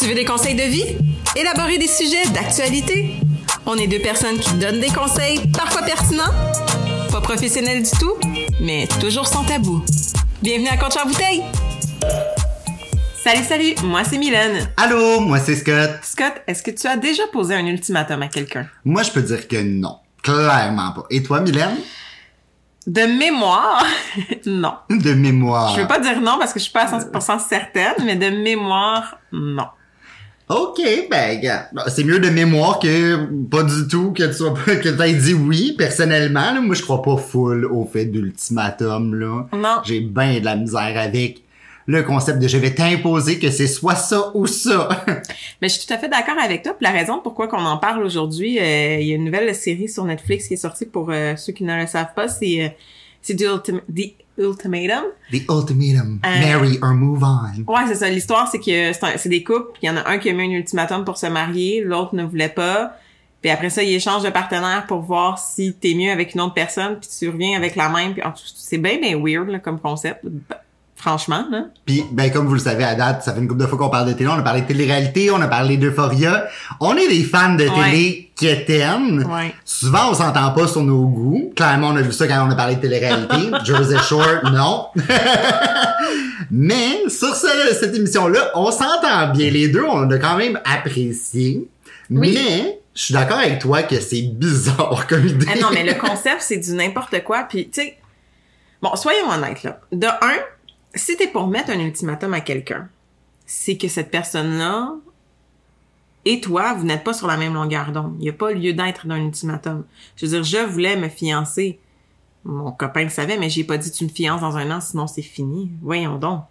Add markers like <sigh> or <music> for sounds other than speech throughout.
Tu veux des conseils de vie? Élaborer des sujets d'actualité? On est deux personnes qui donnent des conseils, parfois pertinents, pas professionnels du tout, mais toujours sans tabou. Bienvenue à Contre en bouteille! Salut, salut, moi c'est Mylène. Allô, moi c'est Scott. Scott, est-ce que tu as déjà posé un ultimatum à quelqu'un? Moi, je peux dire que non. Clairement pas. Et toi, Mylène? De mémoire, <laughs> non. De mémoire. Je veux pas dire non parce que je suis pas à 100% certaine, mais de mémoire, non. Ok, ben, c'est mieux de mémoire que pas du tout que tu sois pas, <laughs> que t'aies dit oui, personnellement. là. moi, je crois pas full au fait d'ultimatum, là. Non. J'ai bien de la misère avec le concept de je vais t'imposer que c'est soit ça ou ça. <laughs> Mais je suis tout à fait d'accord avec toi. Puis la raison pourquoi qu'on en parle aujourd'hui, euh, il y a une nouvelle série sur Netflix qui est sortie pour euh, ceux qui ne le savent pas. C'est euh, c'est The, Ultim- The Ultimatum. The ultimatum. Euh, Marry or move on. Ouais, c'est ça. L'histoire, c'est que c'est des couples. Il y en a un qui a mis un ultimatum pour se marier, l'autre ne voulait pas. Puis après ça, ils échangent de partenaire pour voir si t'es mieux avec une autre personne, puis tu reviens avec la même. Puis en tout- c'est bien, bien weird là, comme concept. Franchement, là. Puis, ben, comme vous le savez à date, ça fait une couple de fois qu'on parle de télé, on a parlé de télé-réalité, on a parlé d'euphoria. On est des fans de télé quétaines. Ouais. Souvent, on s'entend pas sur nos goûts. Clairement, on a vu ça quand on a parlé de télé-réalité. <laughs> Jersey Shore, non. <laughs> Mais, sur ce- cette émission-là, on s'entend bien. Les deux, on a quand même apprécié. Oui. Mais, je suis d'accord avec toi que c'est bizarre <laughs> comme idée. Ah non, mais le concept, c'est du n'importe quoi. Puis, tu sais, bon, soyons honnêtes, là. De un, si t'es pour mettre un ultimatum à quelqu'un, c'est que cette personne-là et toi, vous n'êtes pas sur la même longueur d'onde. Il n'y a pas lieu d'être d'un ultimatum. Je veux dire, je voulais me fiancer. Mon copain le savait, mais j'ai pas dit tu me fiances dans un an, sinon c'est fini. Voyons donc.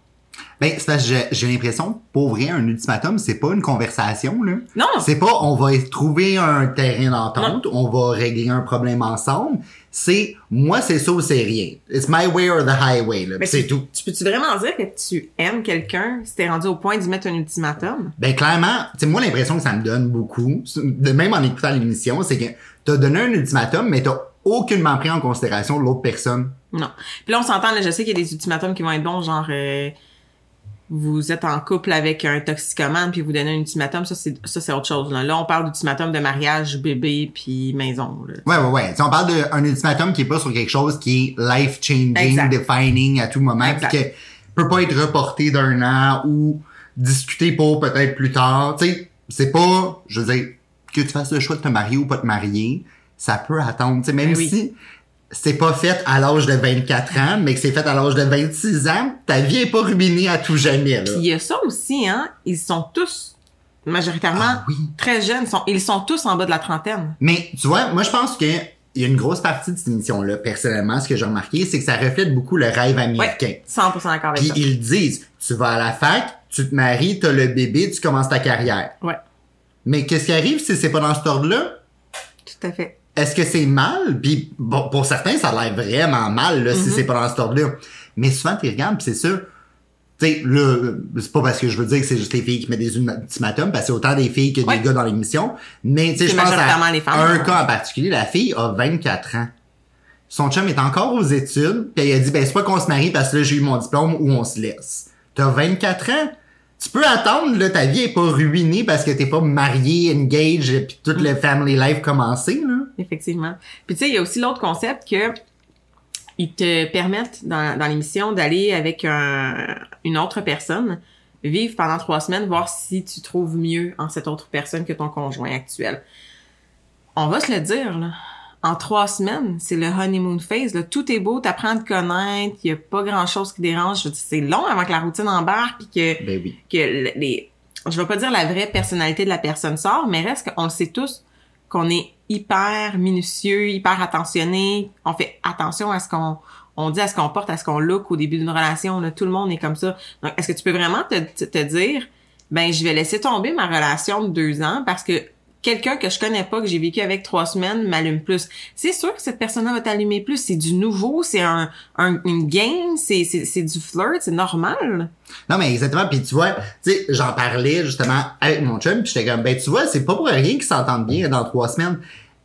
Ben, c'est parce que j'ai- l'impression, pour vrai, un ultimatum, c'est pas une conversation, là. Non! C'est pas on va trouver un terrain d'entente, on va régler un problème ensemble. C'est moi c'est ça ou c'est rien. It's my way or the highway là. C'est tu- tout. Tu peux-tu vraiment dire que tu aimes quelqu'un si t'es rendu au point d'y mettre un ultimatum? Ben clairement, c'est moi l'impression que ça me donne beaucoup, de même en écoutant l'émission, c'est que t'as donné un ultimatum mais t'as aucunement pris en considération l'autre personne. Non. Puis là, on s'entend, là, je sais qu'il y a des ultimatums qui vont être bons, genre euh, vous êtes en couple avec un toxicomane puis vous donnez un ultimatum, ça c'est ça c'est autre chose. Là, là on parle d'ultimatum de mariage, bébé puis maison. Là. Ouais ouais ouais. Si on parle d'un ultimatum qui est pas sur quelque chose qui est life changing, Exact. defining à tout moment, puis que peut pas être reporté d'un an ou discuté pour peut-être plus tard. Tu sais, c'est pas, je veux dire, que tu fasses le choix de te marier ou pas te marier, ça peut attendre. Tu sais, même Ben oui. si c'est pas fait à l'âge de 24 ans, mais que c'est fait à l'âge de 26 ans, ta vie est pas ruinée à tout jamais, là. Puis il y a ça aussi, hein. Ils sont tous majoritairement Ah oui. très jeunes. Sont, ils sont tous en bas de la trentaine. Mais tu vois, moi je pense que il y a une grosse partie de cette émission-là, personnellement, ce que j'ai remarqué, c'est que ça reflète beaucoup le rêve américain. Ouais. 100% d'accord avec Puis ça. ils disent, tu vas à la fac, tu te maries, t'as le bébé, tu commences ta carrière. Ouais. Mais qu'est-ce qui arrive si c'est pas dans cet ordre-là? Tout à fait. Est-ce que c'est mal? Puis bon, pour certains, ça a l'air vraiment mal là, Mm-hmm. si c'est pas dans cet ordre-là. Mais souvent, tu regardes, pis c'est ça. Tu sais, là, c'est pas parce que je veux dire que c'est juste les filles qui mettent des ultimatums, parce que c'est autant des filles que Ouais. des gars dans l'émission. Mais tu sais, je pense à les femmes. un cas en particulier, la fille a 24 ans. Son chum est encore aux études, puis elle a dit, ben, c'est pas qu'on se marie parce que là, j'ai eu mon diplôme ou on se laisse. T'as 24 ans? Tu peux attendre, là, ta vie est pas ruinée parce que t'es pas marié, engaged, puis toute le family life commencé, là. Effectivement. Puis tu sais, il y a aussi l'autre concept que ils te permettent dans, dans l'émission d'aller avec un- une autre personne, vivre pendant trois semaines, voir si tu trouves mieux en cette autre personne que ton conjoint actuel. On va se le dire, là. En trois semaines, c'est le honeymoon phase. Là. Tout est beau, t'apprends à te connaître, il y a pas grand-chose qui dérange. C'est long avant que la routine embarque, puis que Ben oui. que le- les je vais pas dire la vraie personnalité de la personne sort, mais reste qu'on le sait tous qu'on est hyper minutieux, hyper attentionné, on fait attention à ce qu'on on dit à ce qu'on porte, à ce qu'on look au début d'une relation, tout le monde est comme ça. Donc est-ce que tu peux vraiment te, te, te dire ben je vais laisser tomber ma relation de deux ans parce que quelqu'un que je connais pas, que j'ai vécu avec trois semaines, m'allume plus. C'est sûr que cette personne-là va t'allumer plus. C'est du nouveau, c'est un, un une game, c'est, c'est, c'est du flirt, c'est normal. Non, mais exactement. Puis tu vois, tu sais, j'en parlais justement avec mon chum, puis j'étais comme, ben tu vois, c'est pas pour rien qu'ils s'entendent bien dans trois semaines.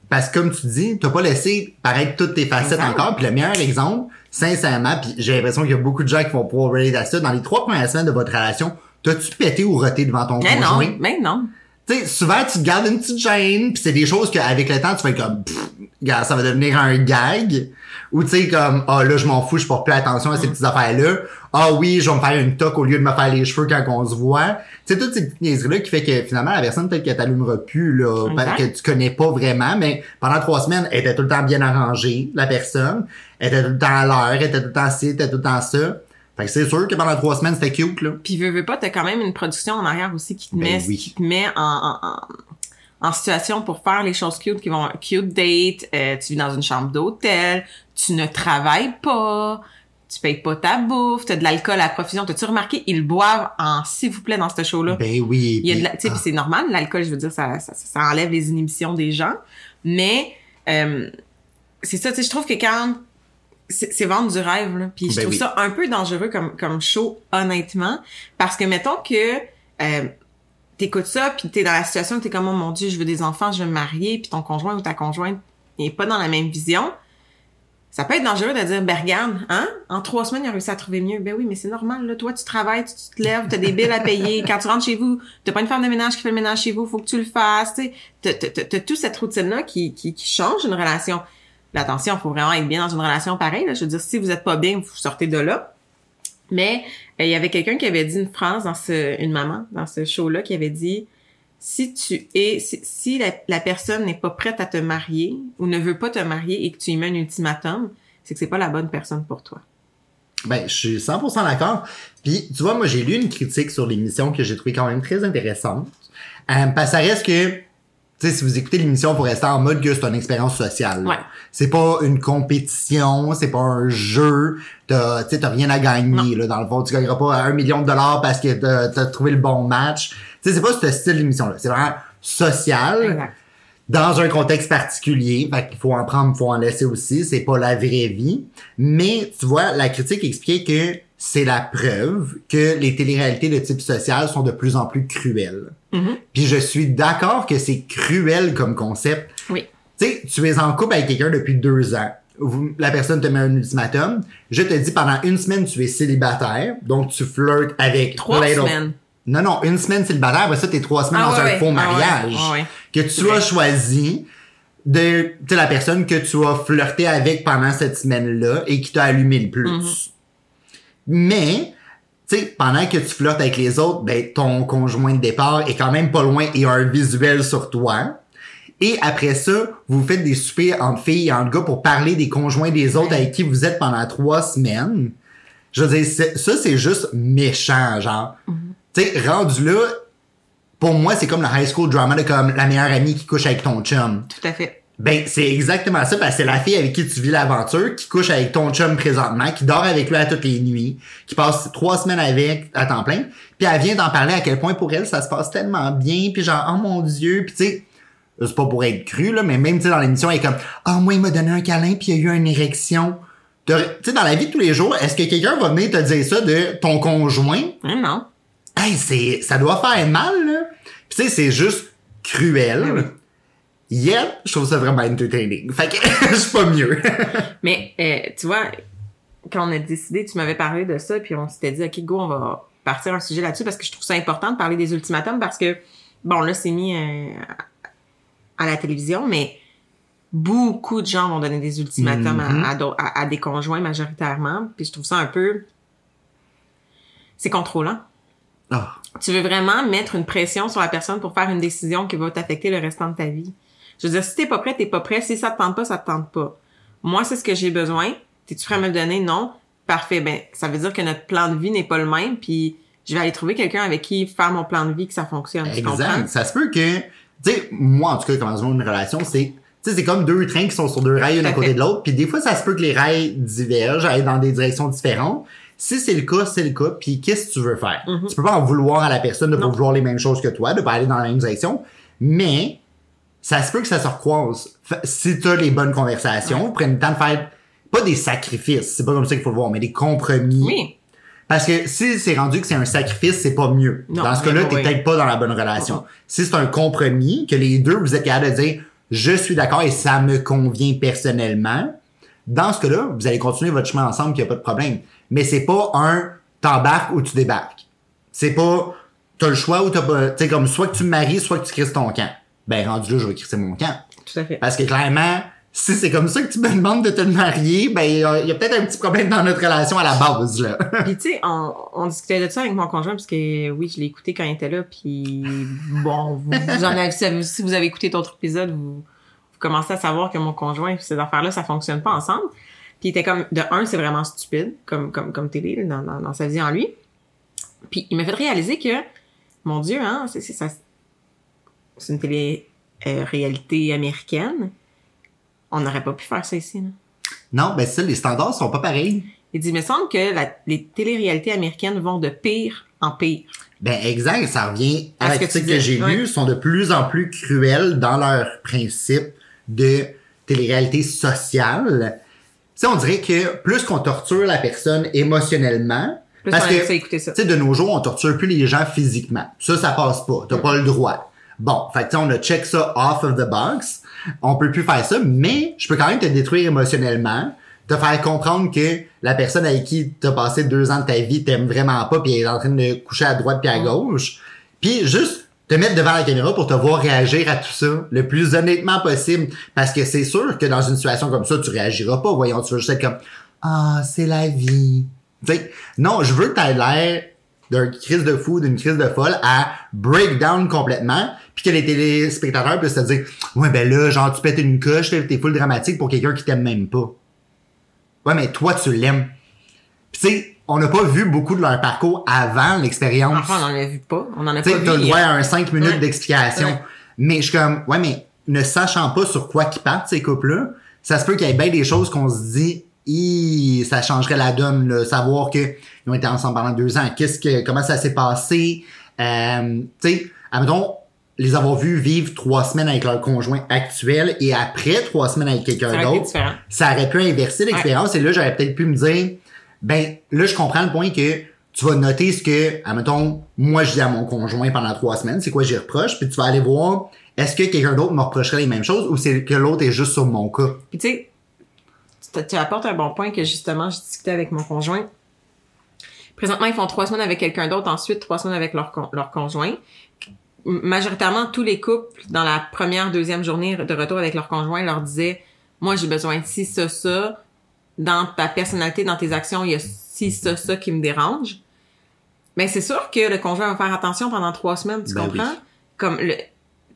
Parce que comme tu dis, t'as pas laissé paraître toutes tes facettes encore. Puis le meilleur exemple, sincèrement, puis j'ai l'impression qu'il y a beaucoup de gens qui vont pouvoir relate à ça. Dans les trois premières semaines de votre relation, T'as-tu pété ou roté devant ton Mais conjoint? non, mais non. Tu sais, souvent, tu te gardes une petite gêne, puis c'est des choses qu'avec le temps, tu fais comme, pff, gars, ça va devenir un gag. Ou tu sais, comme, ah là, je m'en fous, je porte plus attention à ces petites affaires-là. Ah oui, je vais me faire une toque au lieu de me faire les cheveux quand on se voit. Tu sais, toutes ces petites niaiseries-là qui fait que finalement, la personne, peut-être qu'elle t'allumera plus, là, que tu connais pas vraiment, mais pendant trois semaines, elle était tout le temps bien arrangée, la personne. Elle était tout le temps à l'heure, elle était tout le temps ci, elle était tout le temps ça. Fait que c'est sûr que pendant trois semaines, c'était cute, là. Puis veux, veux pas, t'as quand même une production en arrière aussi qui te Ben met, oui. qui te met en, en, en, en situation pour faire les choses cute qui vont cute date, euh, tu vis dans une chambre d'hôtel, tu ne travailles pas, tu payes pas ta bouffe, t'as de l'alcool à profusion. T'as-tu remarqué, ils boivent en s'il vous plaît dans ce show-là? Ben oui. Il y a de la, tu sais, ah. c'est normal, l'alcool, je veux dire, ça, ça, ça enlève les inhibitions des gens. Mais euh, c'est ça, tu sais, je trouve que quand c'est vendre du rêve, là. Puis je Ben trouve oui. ça un peu dangereux comme comme show, honnêtement, parce que mettons que euh, t'écoutes ça, puis t'es dans la situation où t'es comme oh mon dieu, je veux des enfants, je veux me marier, puis ton conjoint ou ta conjointe n'est pas dans la même vision. Ça peut être dangereux de dire, ben regarde, hein, en trois semaines, il a réussi à trouver mieux. Ben oui, mais c'est normal, là. Toi, tu travailles, tu, tu te lèves, t'as des billes à payer. Quand tu rentres chez vous, t'as pas une femme de ménage qui fait le ménage chez vous, faut que tu le fasses, tu sais. T'as, toute cette routine-là qui, qui, qui change une relation. Là, attention, faut vraiment être bien dans une relation pareille. Je veux dire, si vous êtes pas bien, vous sortez de là. Mais euh, il y avait quelqu'un qui avait dit une phrase dans ce, une maman, dans ce show-là, qui avait dit, si tu es, si, la, personne n'est pas prête à te marier ou ne veut pas te marier et que tu y mets un ultimatum, c'est que c'est pas la bonne personne pour toi. Ben, je suis 100% d'accord. Puis, tu vois, moi, j'ai lu une critique sur l'émission que j'ai trouvé quand même très intéressante. Euh, parce que ça que, sais, si vous écoutez l'émission, pour rester en mode que c'est une expérience sociale. Ouais. C'est pas une compétition, c'est pas un jeu. T'as, tu sais, t'as rien à gagner, là. Dans le fond, tu gagneras pas un million de dollars parce que t'as, t'as trouvé le bon match. Tu sais, c'est pas ce style d'émission-là. C'est vraiment social Exact. dans un contexte particulier, fait qu'il faut en prendre, faut en laisser aussi, c'est pas la vraie vie. Mais tu vois, la critique expliquait que c'est la preuve que les téléréalités de type social sont de plus en plus cruelles. Mhm. Puis je suis d'accord que c'est cruel comme concept. Oui. Tu sais, tu es en couple avec quelqu'un depuis deux ans. La personne te met un ultimatum. Je te dis pendant une semaine tu es célibataire, donc tu flirtes avec Trois semaines. non, non, une semaine célibataire, après ça, t'es trois semaines Ah, dans ouais, un ouais. faux Ah, mariage. Ah, ouais. Que tu as choisi de, la personne que tu as flirté avec pendant cette semaine-là et qui t'a allumé le plus. Mm-hmm. Mais, tu sais, pendant que tu flirtes avec les autres, ben, ton conjoint de départ est quand même pas loin et a un visuel sur toi. Et après ça, vous faites des soupers entre filles et entre gars pour parler des conjoints des autres avec qui vous êtes pendant trois semaines. Je veux dire, ça, c'est juste méchant, genre. Tu sais, rendu là, pour moi, c'est comme le high school drama de comme la meilleure amie qui couche avec ton chum. Tout à fait. Ben, c'est exactement ça, parce que c'est la fille avec qui tu vis l'aventure, qui couche avec ton chum présentement, qui dort avec lui à toutes les nuits, qui passe trois semaines avec à temps plein, puis elle vient d'en parler à quel point pour elle ça se passe tellement bien, puis genre, oh mon dieu, puis tu sais, c'est pas pour être cru, là, mais même, tu sais, dans l'émission, elle est comme, ah, moi, il m'a donné un câlin, puis il y a eu une érection. Tu sais, dans la vie de tous les jours, est-ce que quelqu'un va venir te dire ça de ton conjoint? Non. Hey, c'est, ça doit faire mal, là. Puis tu sais, c'est juste cruel. Yet, je trouve ça vraiment entertaining. Fait que, <laughs> je suis pas mieux. <laughs> Mais euh, tu vois, quand on a décidé, tu m'avais parlé de ça, puis on s'était dit, OK, go, on va partir un sujet là-dessus parce que je trouve ça important de parler des ultimatums parce que, bon, là, c'est mis euh, à la télévision, mais beaucoup de gens vont donner des ultimatums à- Mhm. à, d'au- à- à des conjoints majoritairement, puis je trouve ça un peu... C'est contrôlant. Ah, Tu veux vraiment mettre une pression sur la personne pour faire une décision qui va t'affecter le restant de ta vie. Je veux dire, si t'es pas prêt, t'es pas prêt. Si ça te tente pas, ça te tente pas. Moi, c'est ce que j'ai besoin. T'es-tu prêt à me le donner? Non. Parfait. Ben, ça veut dire que notre plan de vie n'est pas le même, puis je vais aller trouver quelqu'un avec qui faire mon plan de vie que ça fonctionne. Tu comprends? exact. Ça se peut que, tu sais, moi, en tout cas, comment je une relation, c'est, tu sais, c'est comme deux trains qui sont sur deux rails, Tout un à côté fait. de l'autre, puis des fois, ça se peut que les rails divergent, aillent dans des directions différentes. Si c'est le cas, c'est le cas, puis qu'est-ce que tu veux faire? Mhm. Tu peux pas en vouloir à la personne de pas vouloir les mêmes choses que toi, de pas aller dans la même direction, mais ça se peut que ça se recroise. Si tu as les bonnes conversations, prenne le temps de faire pas des sacrifices, c'est pas comme ça qu'il faut le voir, mais des compromis. Oui. Parce que si c'est rendu que c'est un sacrifice, c'est pas mieux. Non, dans ce cas-là, t'es oui. peut-être pas dans la bonne relation. Si c'est un compromis, que les deux, vous êtes capables de dire, je suis d'accord et ça me convient personnellement, dans ce cas-là, vous allez continuer votre chemin ensemble, qu'il n'y a pas de problème. Mais c'est pas un t'embarques ou tu débarques. C'est pas t'as le choix ou t'as pas, tu sais, comme soit que tu me maries, soit que tu crisses ton camp. Ben, rendu là, je vais crisser mon camp. Tout à fait. Parce que clairement, si c'est comme ça que tu me demandes de te marier, ben, il y a, peut-être un petit problème dans notre relation à la base, là. <laughs> Puis tu sais, on, on discutait de ça avec mon conjoint parce que oui, je l'ai écouté quand il était là. Puis bon, vous, vous en avez, si vous avez écouté d'autres épisodes, vous, vous commencez à savoir que mon conjoint, ces affaires-là, ça fonctionne pas ensemble. Puis il était comme de un, c'est vraiment stupide comme comme comme télé dans, dans, dans sa vie en lui. Puis il m'a fait réaliser que mon Dieu, hein, c'est c'est ça, c'est une télé euh, réalité américaine. On n'aurait pas pu faire ça ici. Là. Non, ben ça, les standards sont pas pareils. Il dit, il me semble que la- les téléréalités américaines vont de pire en pire. Ben exact, ça revient à que l'article que, disais, j'ai ouais. lu, sont de plus en plus cruels dans leur principe de télé-réalité sociale. Tu sais, on dirait que plus qu'on torture la personne émotionnellement, Plus parce que, tu sais, de nos jours, on torture plus les gens physiquement. Ça, ça passe pas. T'as pas le droit. Bon, fait que on a check ça off of the box. On peut plus faire ça, mais je peux quand même te détruire émotionnellement, te faire comprendre que la personne avec qui t'as passé deux ans de ta vie t'aime vraiment pas puis elle est en train de coucher à droite puis à gauche. Puis juste te mettre devant la caméra pour te voir réagir à tout ça le plus honnêtement possible. Parce que c'est sûr que dans une situation comme ça, tu réagiras pas. Voyons, tu vas juste être comme Ah, c'est la vie. Sais, non, je veux que t'aies l'air d'un crise de fou, d'une crise de folle à break down complètement, que les téléspectateurs puissent se dire Ouais ben là, genre tu pètes une coche, t'es full dramatique pour quelqu'un qui t'aime même pas. Ouais, mais toi tu l'aimes. Puis tu sais, on n'a pas vu beaucoup de leur parcours avant l'expérience. Enfin, on en a vu pas. On en a Tu pas vu. t'as le hier. droit à un 5 minutes Ouais. d'explication. Ouais. Mais je suis comme, ouais, mais ne sachant pas sur quoi qu'ils partent, ces couples-là, ça se peut qu'il y ait bien des choses qu'on se dit, ça changerait la donne, là, savoir que ils ont été ensemble pendant deux ans. Qu'est-ce que, comment ça s'est passé? Euh, tu sais, admettons, les avoir vus vivre trois semaines avec leur conjoint actuel et après trois semaines avec quelqu'un d'autre ça aurait pu inverser l'expérience. Et là j'aurais peut-être pu me dire ben là je comprends le point que tu vas noter ce que admettons moi je dis à mon conjoint pendant trois semaines c'est quoi j'y reproche? Puis tu vas aller voir est-ce que quelqu'un d'autre me reprocherait les mêmes choses ou c'est que l'autre est juste sur mon cas? Puis tu sais, tu- apportes un bon point que justement, j'ai discuté avec mon conjoint. Présentement, ils font trois semaines avec quelqu'un d'autre, ensuite trois semaines avec leur, con- leur conjoint. Majoritairement, tous les couples, dans la première, deuxième journée de retour avec leur conjoint, leur disaient, moi, j'ai besoin de ci, ça, ça. Dans ta personnalité, dans tes actions, il y a ci, ça, ça qui me dérange. Mais c'est sûr que le conjoint va faire attention pendant trois semaines, tu Ben comprends? oui. Comme le,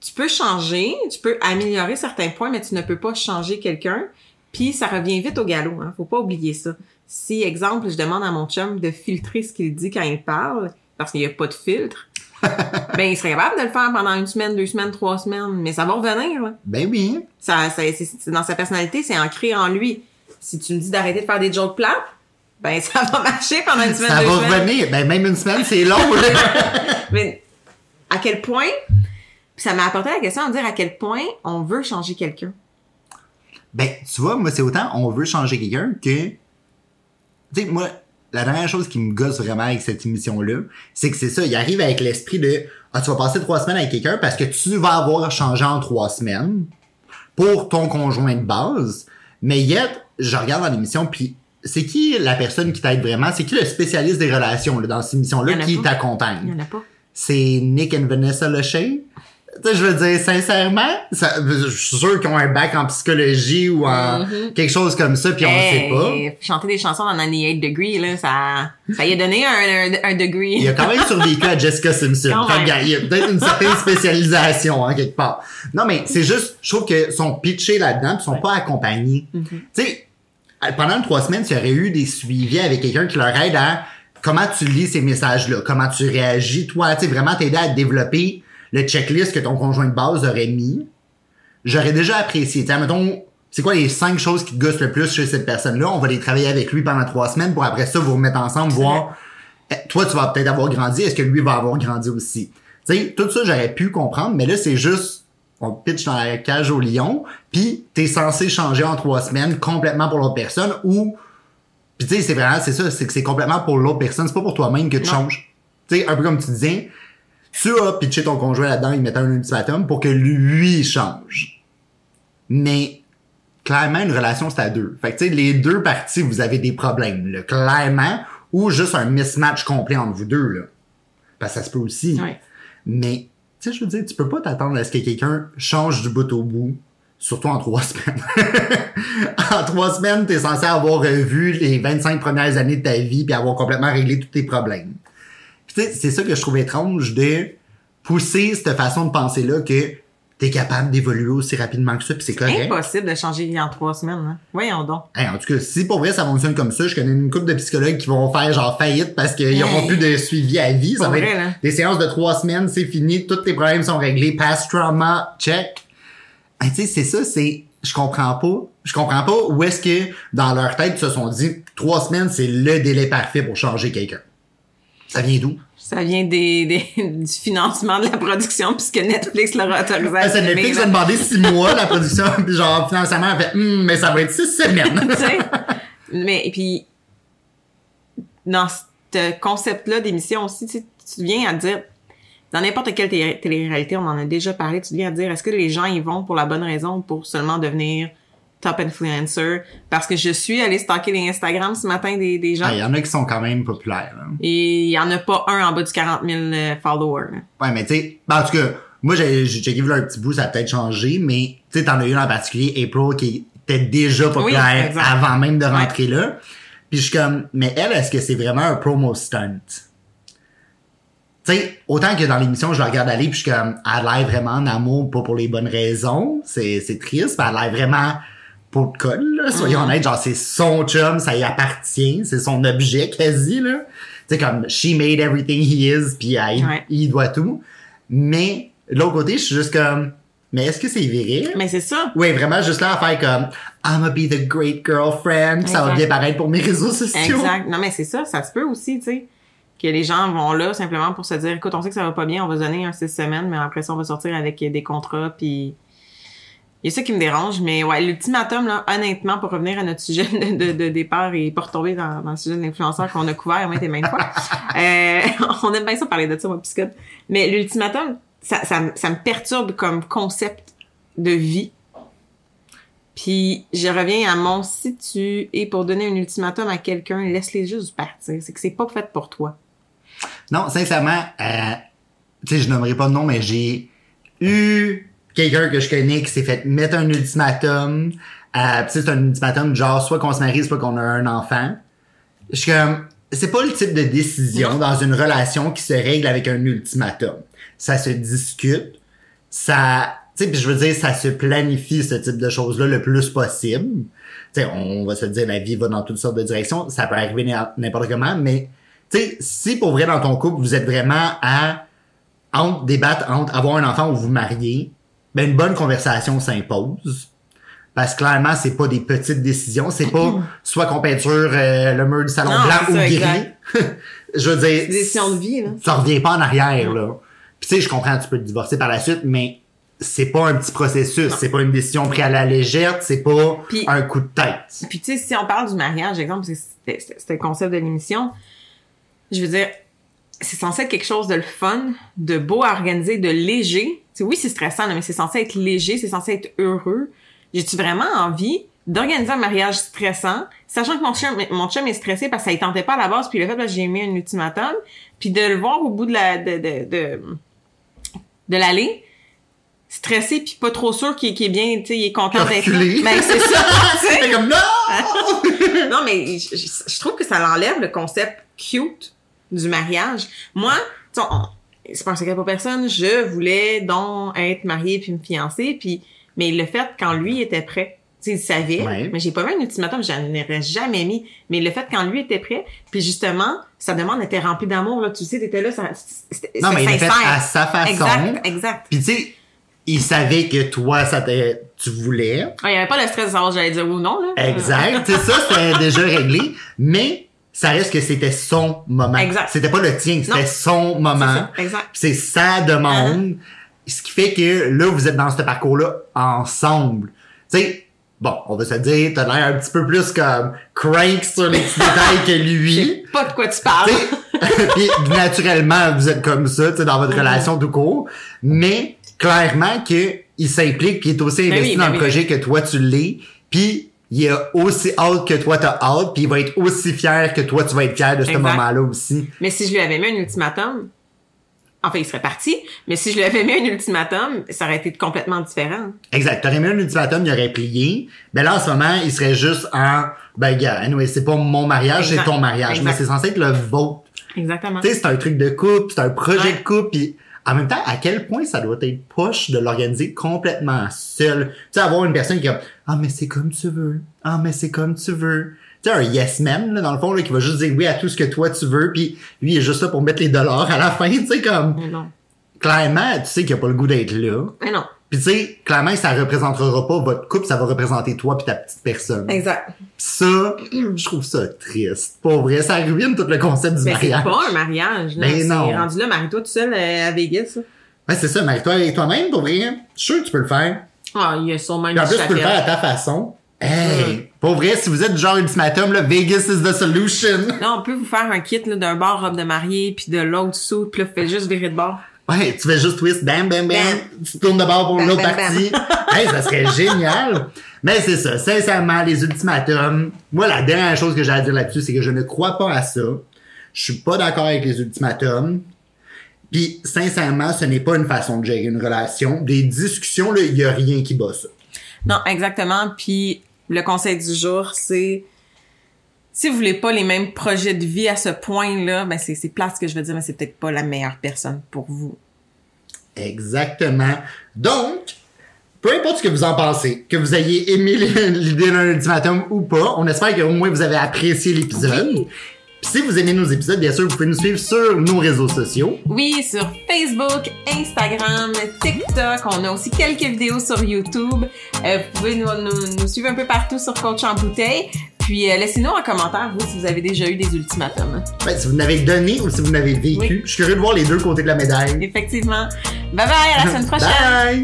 tu peux changer, tu peux améliorer certains points, mais tu ne peux pas changer quelqu'un. Puis ça revient vite au galop, hein. Faut pas oublier ça. Si, exemple, je demande à mon chum de filtrer ce qu'il dit quand il parle, parce qu'il n'y a pas de filtre, <laughs> ben il serait capable de le faire pendant une semaine, deux semaines, trois semaines, mais ça va revenir. Là. ben oui Ça, ça c'est, dans sa personnalité, c'est ancré en lui. Si tu me dis d'arrêter de faire des jokes plates, ben <laughs> ça va marcher pendant une semaine, ça deux va semaines. revenir ben même une semaine c'est long là. <laughs> Mais à quel point, puis ça m'a apporté la question de dire à quel point on veut changer quelqu'un. Ben, tu vois, moi, c'est autant on veut changer quelqu'un que. Tu sais, moi, la dernière chose qui me gosse vraiment avec cette émission-là, c'est que c'est ça. Il arrive avec l'esprit de Ah, tu vas passer trois semaines avec quelqu'un parce que tu vas avoir changé en trois semaines pour ton conjoint de base. Mais yet, je regarde dans l'émission, puis c'est qui la personne qui t'aide vraiment? C'est qui le spécialiste des relations là, dans cette émission-là qui t'accompagne? Il y en a pas. c'est Nick and Vanessa Lachey? Tu sais, je veux dire, sincèrement, ça, je suis sûr qu'ils ont un bac en psychologie ou en Mhm. quelque chose comme ça, puis on le sait Hey, pas. Chanter des chansons dans 98 degrés, là, ça, ça y a donné un, un, un degré. Il a quand même survécu <laughs> à Jessica Simpson. Il y a peut-être une certaine <laughs> spécialisation, hein, quelque part. Non, mais c'est juste, je trouve que sont pitchés là-dedans, puis sont pas accompagnés. Mhm. Tu sais, pendant les trois semaines, tu aurais eu des suivis avec quelqu'un qui leur aide à comment tu lis ces messages-là, comment tu réagis, toi, tu sais, vraiment t'aider à développer le checklist que ton conjoint de base aurait mis. J'aurais déjà apprécié. Tu sais, mettons, c'est quoi les cinq choses qui te gossent le plus chez cette personne-là? On va les travailler avec lui pendant trois semaines pour après ça vous remettre ensemble, voir, eh, toi, tu vas peut-être avoir grandi, est-ce que lui va avoir grandi aussi? Tu sais, tout ça, j'aurais pu comprendre, mais là, c'est juste, on pitch dans la cage au lion, puis t'es censé changer en trois semaines complètement pour l'autre personne ou puis tu sais, c'est vraiment, c'est ça, c'est que c'est complètement pour l'autre personne, c'est pas pour toi-même que tu Non. changes. Tu sais, un peu comme tu disais, tu as pitché ton conjoint là-dedans, il mettait un ultimatum pour que lui change. Mais clairement, une relation, c'est à deux. Fait que tu sais, les deux parties, vous avez des problèmes, là, clairement, ou juste un mismatch complet entre vous deux, là. Parce que ça se peut aussi. Ouais. Mais, tu sais, je veux dire, tu peux pas t'attendre à ce que quelqu'un change du bout au bout, surtout en trois <laughs> semaines. en trois semaines, t'es censé avoir revu les 25 premières années de ta vie puis avoir complètement réglé tous tes problèmes. C'est ça que je trouve étrange de pousser cette façon de penser-là que t'es capable d'évoluer aussi rapidement que ça puis c'est correct. Impossible de changer en trois semaines. Hein. Voyons donc. Hey, en tout cas, si pour vrai ça fonctionne comme ça, je connais une couple de psychologues qui vont faire genre faillite parce qu'ils Hey. n'auront plus de suivi à vie. Ça Pour va vrai, être là. des séances de trois semaines, c'est fini, tous tes problèmes sont réglés, past trauma, check. Hey, tu sais, c'est ça, c'est, je comprends pas. Je comprends pas où est-ce que dans leur tête ils se sont dit trois semaines c'est le délai parfait pour changer quelqu'un. Ça vient d'où? Ça vient des, des- <laughs> du financement de la production puisque Netflix leur a autorisé à Ah, c'est filmer, Netflix là. a demandé six <laughs> mois la production, <laughs> puis genre financièrement elle fait Hum, mais ça va être six semaines. tu sais? Mais et puis dans ce concept-là d'émission aussi, tu, tu viens à dire dans n'importe quelle té- télé-réalité, on en a déjà parlé, tu viens à dire est-ce que les gens y vont pour la bonne raison ou pour seulement devenir top influencer parce que je suis allée stalker les Instagram ce matin des, des gens Ah, Il y en a qui sont quand même populaires. hein. et il y en a pas un en bas du 40 000 euh, followers. là. Ouais, mais tu sais, ben, en tout cas, moi, j'ai checké là un petit bout, ça a peut-être changé, mais tu sais, t'en as une en particulier, April, qui était déjà populaire avant même de rentrer là. Puis je suis comme, mais elle, est-ce que c'est vraiment un promo stunt? Tu sais, autant que dans l'émission, je la regarde aller, puis je suis comme, elle a l'air vraiment en amour, pas pour les bonnes raisons. C'est c'est triste, mais elle a l'air vraiment pour le col, là. Soyons Mhm. honnêtes, genre, c'est son chum, ça y appartient, c'est son objet quasi, là. Sais, comme, she made everything he is, puis elle- Ouais. il doit tout. Mais, de l'autre côté, je suis juste comme, mais est-ce que c'est vrai? Mais c'est ça. Oui, vraiment, juste là à faire comme, I'ma be the great girlfriend, ça va bien paraître pour mes réseaux sociaux. Exact. Non, mais c'est ça. Ça se peut aussi, tu sais. Que les gens vont là simplement pour se dire, écoute, on sait que ça va pas bien, on va se donner un six semaines, mais après ça, on va sortir avec des contrats, puis il y a ça qui me dérange, mais ouais, l'ultimatum, là, honnêtement, pour revenir à notre sujet de, de, de départ et pas retomber dans, dans le sujet de l'influenceur qu'on a couvert maintes et maintes fois, <laughs> euh, on aime bien ça parler de ça, moi, Piscotte. Mais l'ultimatum, ça, ça, me- ça me perturbe comme concept de vie. Puis je reviens à mon si tu es pour donner un ultimatum à quelqu'un, laisse-les juste partir. C'est que c'est pas fait pour toi. Non, sincèrement, euh, tu sais, je nommerai pas de nom, mais j'ai eu quelqu'un que je connais qui s'est fait mettre un ultimatum. Euh, c'est un ultimatum genre soit qu'on se marie, soit qu'on a un enfant. Je suis comme, c'est pas le type de décision dans une relation qui se règle avec un ultimatum. Ça se discute, ça, tu sais, je veux dire, ça se planifie ce type de choses-là le plus possible. Tu sais, on va se dire, la vie va dans toutes sortes de directions, ça peut arriver n'im- n'importe comment, mais tu sais, si pour vrai dans ton couple, vous êtes vraiment à entre débattre entre avoir un enfant ou vous marier, ben une bonne conversation s'impose. Parce que clairement, c'est pas des petites décisions, c'est pas soit qu'on peinture euh, le mur du salon Non, blanc ou ça, gris. <laughs> Je veux dire, décisions de vie, là. tu reviens pas en arrière là. Puis tu sais, je comprends, tu peux te divorcer par la suite, mais c'est pas un petit processus, c'est pas une décision prise à la légère, c'est pas un coup de tête. Puis tu sais, si on parle du mariage, exemple, c'était le concept de l'émission, je veux dire, c'est censé être quelque chose de le fun, de beau à organiser, de léger. Oui, c'est stressant, là, mais c'est censé être léger, c'est censé être heureux. J'ai-tu vraiment envie d'organiser un mariage stressant, sachant que mon chum, mon chum est stressé parce que ça ne tentait pas à la base, puis le fait que j'ai mis un ultimatum, puis de le voir au bout de la de de de, de l'allée, stressé puis pas trop sûr qu'il est bien, tu sais, il est content d'être là. Reculé. <laughs> Ben c'est ça. <laughs> C'est comme non! <laughs> Non, mais je, je- je trouve que ça l'enlève le concept cute du mariage. Moi, on- c'est pas un secret pour personne, je voulais donc être mariée puis me fiancer, puis mais le fait quand lui était prêt, tu sais, il savait, Ouais. mais j'ai pas mis un ultimatum, j'en aurais jamais mis, mais le fait quand lui était prêt, puis justement, sa demande était remplie d'amour, là, tu sais, t'étais là, ça, c'était Non, mais il sincère. à sa façon. Exact, exact. Puis tu sais, il savait que toi, ça tu voulais. Ah, Il y avait pas le stress de savoir si j'allais dire oui ou non, là. Exact. tu sais, ça, c'était déjà réglé. Mais ça reste que c'était son moment. Exact. C'était pas le tien, c'était son moment. C'est sa demande. Ce qui fait que là, vous êtes dans ce parcours-là ensemble. Tu sais, bon, on va se dire, t'as l'air un petit peu plus comme crank sur les petits <laughs> détails que lui. pas de quoi tu parles. <laughs> Puis naturellement, vous êtes comme ça, tu sais, dans votre Mhm. relation tout court. Mais clairement que il s'implique, puis il est aussi Ben investi oui, dans ben le oui, projet que toi tu l'es. Puis il a aussi hâte que toi t'as hâte, puis il va être aussi fier que toi tu vas être fier de ce moment-là aussi. Mais si je lui avais mis un ultimatum, Enfin, il serait parti, mais si je lui avais mis un ultimatum, ça aurait été complètement différent. Exact. T'aurais mis un ultimatum, il aurait plié. Ben là, en ce moment, il serait juste en, ben, gars, anyway, c'est pas mon mariage, c'est ton mariage. Mais c'est censé être le vôtre. Exactement. Tu sais, c'est un truc de couple, c'est un projet Ouais. de couple, pis en même temps, à quel point ça doit être poche de l'organiser complètement seul? Tu sais, avoir une personne qui est comme, ah, mais c'est comme tu veux. Ah, mais c'est comme tu veux. Tu sais, un yes man, là, dans le fond, là, qui va juste dire oui à tout ce que toi tu veux, puis lui, il est juste là pour mettre les dollars à la fin, tu sais, comme, Mais non. clairement, tu sais qu'il a pas le goût d'être là. Mais non. Puis tu sais, clairement, ça représentera pas votre couple, ça va représenter toi puis ta petite personne. Pis Exact. ça, <clears throat> je trouve ça triste. Pour vrai, ça ruine tout le concept du Mais c'est mariage. pas un mariage, là. Ben c'est non. rendu là, marie-toi tout seul euh, à Vegas. là. Ouais, c'est ça, marie-toi et toi-même, pour vrai. Je suis sûr que tu peux le faire. Ah, il y a sûrement une en plus, tu peux le faire à ta façon. Hey! Pour vrai, si vous êtes du genre ultimatum, là, Vegas is the solution. Là, on peut vous faire un kit là, d'un bar robe de mariée puis de l'autre sous, puis là, vous faites juste virer de bord. Ouais, tu fais juste twist, bam, bam, bam, Bam. tu tournes de bord pour l'autre partie. hey, ça serait <laughs> génial. Mais c'est ça, sincèrement, les ultimatums. Moi, la dernière chose que j'ai à dire là-dessus, c'est que je ne crois pas à ça. Je suis pas d'accord avec les ultimatums. Puis, sincèrement, ce n'est pas une façon de gérer une relation. Des discussions, là, il y a rien qui bat ça. Non, exactement. Puis le conseil du jour, c'est si vous voulez pas les mêmes projets de vie à ce point-là, ben c'est c'est plate ce que je veux dire, mais c'est peut-être pas la meilleure personne pour vous. Exactement. Donc, peu importe ce que vous en pensez, que vous ayez aimé l'idée d'un ultimatum ou pas, on espère qu'au moins vous avez apprécié l'épisode. Oui. Puis si vous aimez nos épisodes, bien sûr, vous pouvez nous suivre sur nos réseaux sociaux. Oui, sur Facebook, Instagram, TikTok, on a aussi quelques vidéos sur YouTube. Euh, vous pouvez nous, nous- nous suivre un peu partout sur Coach en bouteille. Puis euh, laissez-nous en commentaire, vous, si vous avez déjà eu des ultimatums. Si vous n'avez donné ou si vous n'avez vécu, Oui. je suis curieux de voir les deux côtés de la médaille. Effectivement. Bye bye, à la <laughs> semaine prochaine! Bye!